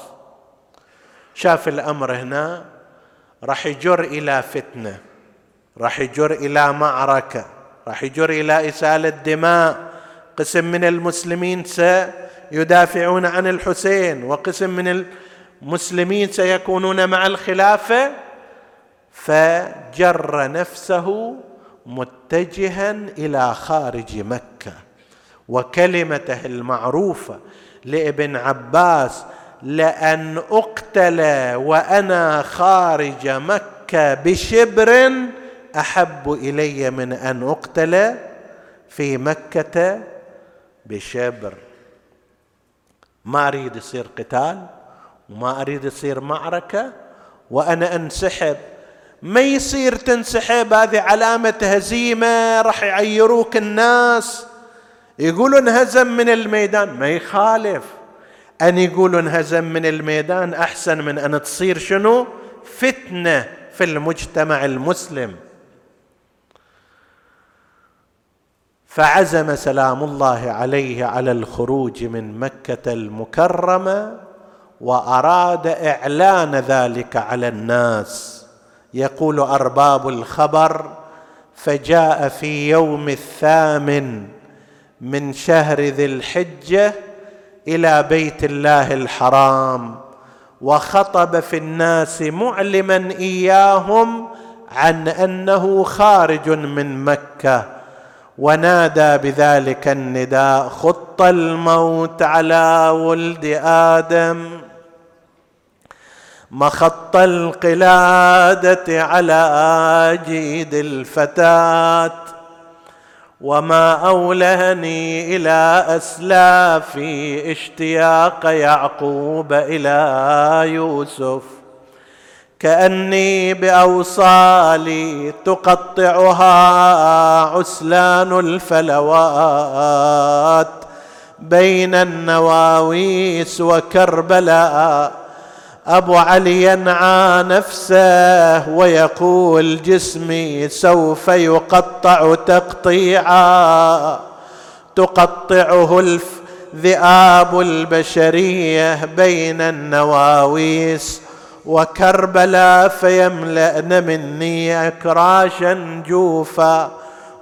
شاف الأمر هنا راح يجر إلى فتنة راح يجر إلى معركة راح يجر إلى اساله دماء قسم من المسلمين سيدافعون عن الحسين وقسم من المسلمين سيكونون مع الخلافة فجر نفسه متجها إلى خارج مكة. وكلمته المعروفة لابن عباس لأن أقتل وأنا خارج مكة بشبر أحب إلي من أن أقتل في مكة بشبر. ما أريد يصير قتال وما أريد يصير معركة وأنا أنسحب. ما يصير تنسحب هذه علامة هزيمة راح يعيروك الناس. يقولوا انهزم من الميدان ما يخالف. أن يقولوا انهزم من الميدان أحسن من أن تصير شنو؟ فتنة في المجتمع المسلم. فعزم سلام الله عليه على الخروج من مكة المكرمة وأراد إعلان ذلك على الناس. يقول أرباب الخبر فجاء في يوم الثامن من شهر ذي الحجة إلى بيت الله الحرام وخطب في الناس معلما إياهم عن أنه خارج من مكة. ونادى بذلك النداء خط الموت على ولد آدم مخط القلادة على جيد الفتاة وما أولهني إلى أسلافي اشتياق يعقوب إلى يوسف. كأني بأوصالي تقطعها عسلان الفلوات بين النواويس وكربلاء. أبو علي ينعى نفسه ويقول جسمي سوف يقطع تقطيعا. تقطعه الذئاب البشرية بين النواويس وكربلا فيملأن مني أكراشا جوفا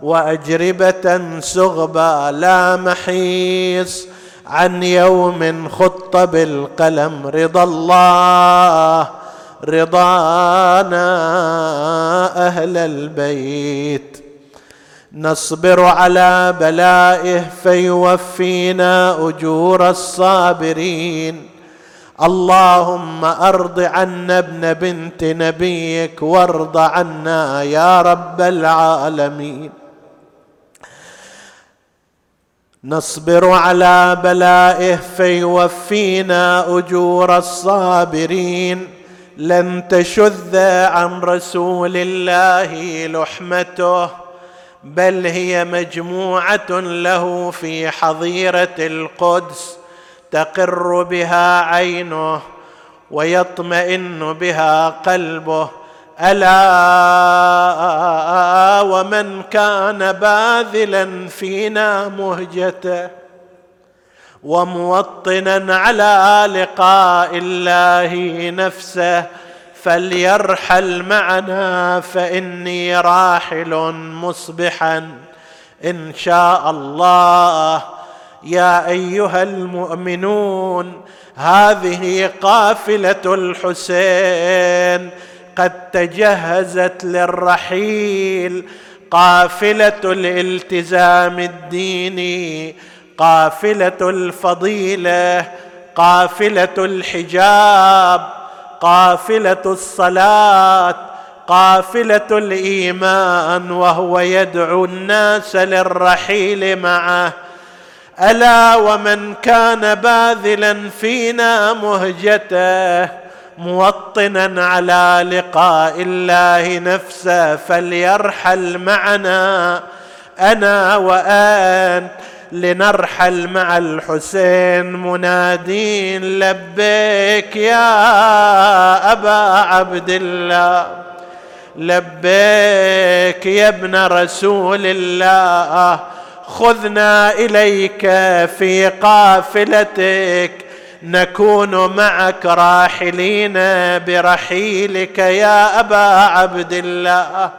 وأجربة سغبا لا محيص عن يوم خط بالقلم رضا الله رضانا أهل البيت. نصبر على بلائه فيوفينا أجور الصابرين. اللهم أرض عنا ابن بنت نبيك وارض عنا يا رب العالمين. نصبر على بلائه فيوفينا أجور الصابرين. لن تشذ عن رسول الله لحمته بل هي مجموعة له في حظيرة القدس. تقر بها عينه ويطمئن بها قلبه. ألا ومن كان باذلا فينا مهجته وموطنا على لقاء الله نفسه فليرحل معنا فإني راحل مصبحا. إن شاء الله يا أيها المؤمنون هذه قافلة الحسين قد تجهزت للرحيل قافلة الالتزام الديني قافلة الفضيلة قافلة الحجاب قافلة الصلاة قافلة الإيمان وهو يدعو الناس للرحيل معه. ألا ومن كان باذلا فينا مهجته موطنا على لقاء الله نفسه فليرحل معنا أنا وأنت لنرحل مع الحسين منادين لبيك يا أبا عبد الله لبيك يا ابن رسول الله خذنا إليك في قافلتك نكون معك راحلين برحيلك يا أبا عبد الله.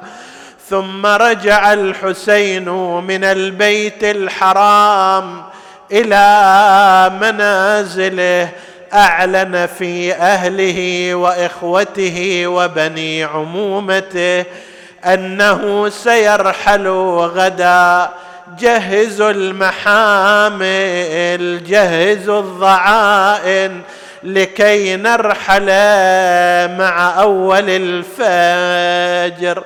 ثم رجع الحسين من البيت الحرام إلى منازله أعلن في أهله وإخوته وبني عمومته أنه سيرحل غدا. جهزوا المحامل جهزوا الضعائن لكي نرحل مع أول الفجر.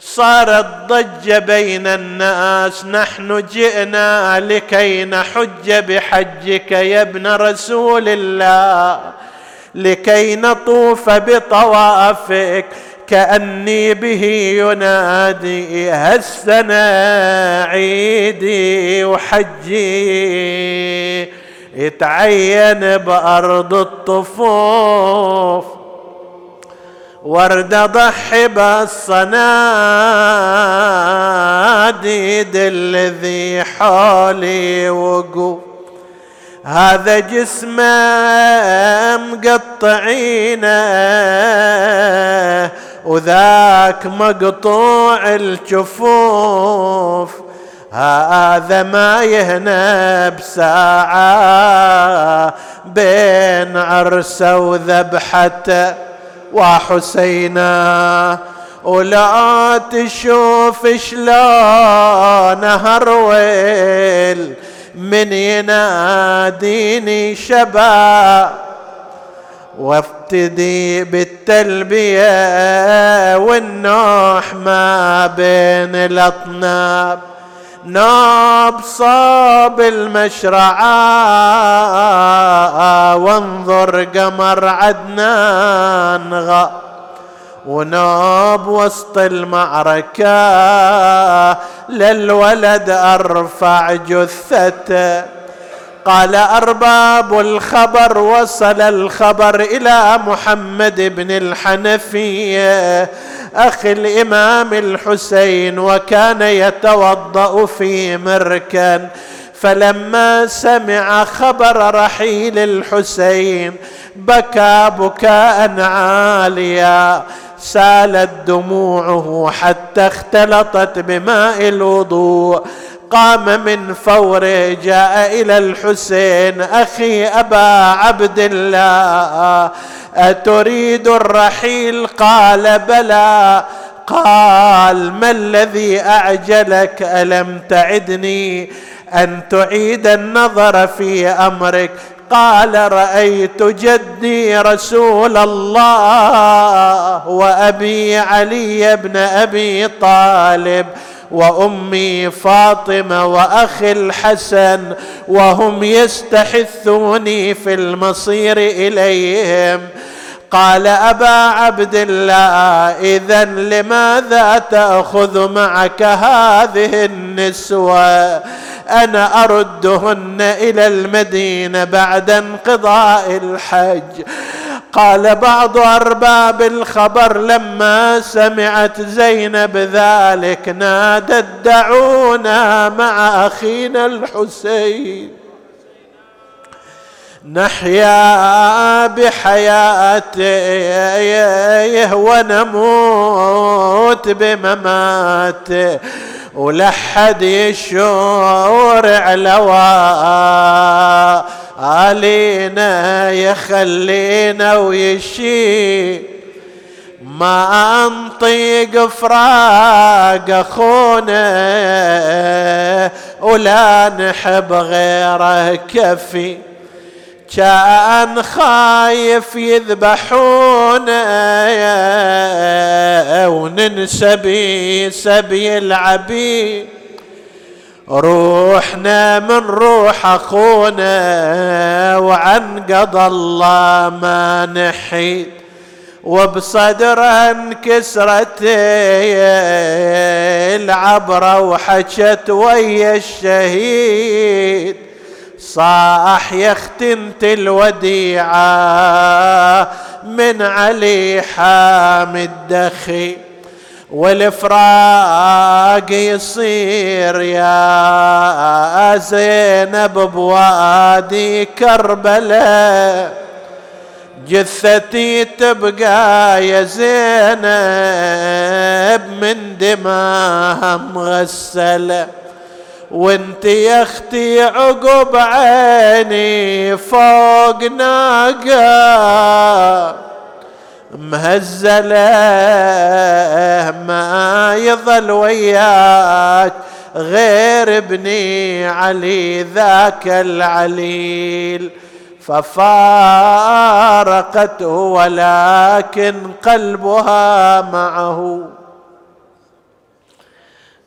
صارت ضجه بين الناس نحن جئنا لكي نحج بحجك يا ابن رسول الله لكي نطوف بطوافك كأني به ينادي هالسنه عيدي وحجي يتعين بأرض الطفوف ورد ضحي بالصناديد الذي حولي وقوف. هذا جسمه مقطعينه وذاك مقطوع الجفوف. هذا ما يهنى بساعة بين عرسه وذبحته وحسينا ولا تشوف شلون هرويل من يناديني شباب. وافتدي بالتلبية والنوح ما بين الأطناب. ناب صاب المشرعة وانظر قمر عدنان غا. وناب وسط المعركة للولد أرفع جثته. قال أرباب الخبر وصل الخبر إلى محمد بن الحنفية أخي الإمام الحسين وكان يتوضأ في مركن. فلما سمع خبر رحيل الحسين بكى بكاء عاليا. سالت دموعه حتى اختلطت بماء الوضوء. قام من فوره جاء إلى الحسين أخي أبا عبد الله أتريد الرحيل؟ قال بلى. قال ما الذي أعجلك؟ ألم تعدني أن تعيد النظر في أمرك؟ قال رأيت جدي رسول الله وأبي علي بن أبي طالب. وأمي فاطمة وأخي الحسن وهم يستحثوني في المصير إليهم. قال أبا عبد الله اذا لماذا تأخذ معك هذه النسوة؟ أنا أردهن إلى المدينة بعد انقضاء الحج. قال بعض أرباب الخبر لما سمعت زينب ذلك نادت دعونا مع أخينا الحسين. نحيا بحياته ونموت بمماته ولحد يشور علوا علينا يخلينا ويشي. ما انطيق فراق أخونا ولا نحب غيره كفي. كان خايف يذبحونا وننسى بسبي العبيد. روحنا من روح أخونا وعن قضى الله ما نحيد وبصدره انكسرت العبرة وحكت ويا الشهيد. صاح يختنت الوديعة من علي حامد دخي والفراق يصير يا زينب بوادي كربلاء جثتي تبقى يا زينب من دماها مغسلة. وانت يا أختي عقب عيني فوق ناقة. مهزلة ما يظل وياك غير ابني علي ذاك العليل. ففارقته ولكن قلبها معه.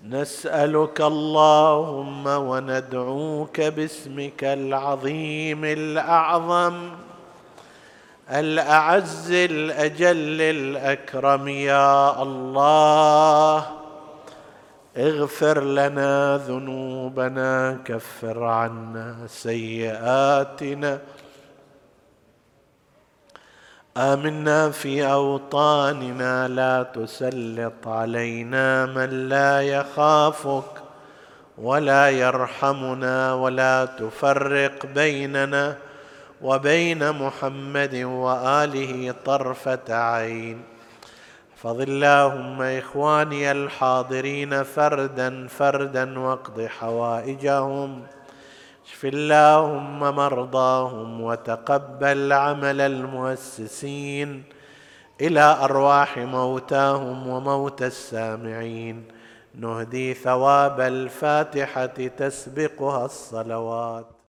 نسألك اللهم وندعوك باسمك العظيم الأعظم. الأعز الأجل الأكرم يا الله. اغفر لنا ذنوبنا كفر عنا سيئاتنا. آمنا في أوطاننا لا تسلط علينا من لا يخافك ولا يرحمنا ولا تفرق بيننا. وبين محمد وآله طرفة عين. احفظ اللهم إخواني الحاضرين فردا فردا واقض حوائجهم. اشف اللهم مرضاهم وتقبل عمل المؤسسين. إلى أرواح موتاهم وموتى السامعين. نهدي ثواب الفاتحة تسبقها الصلوات.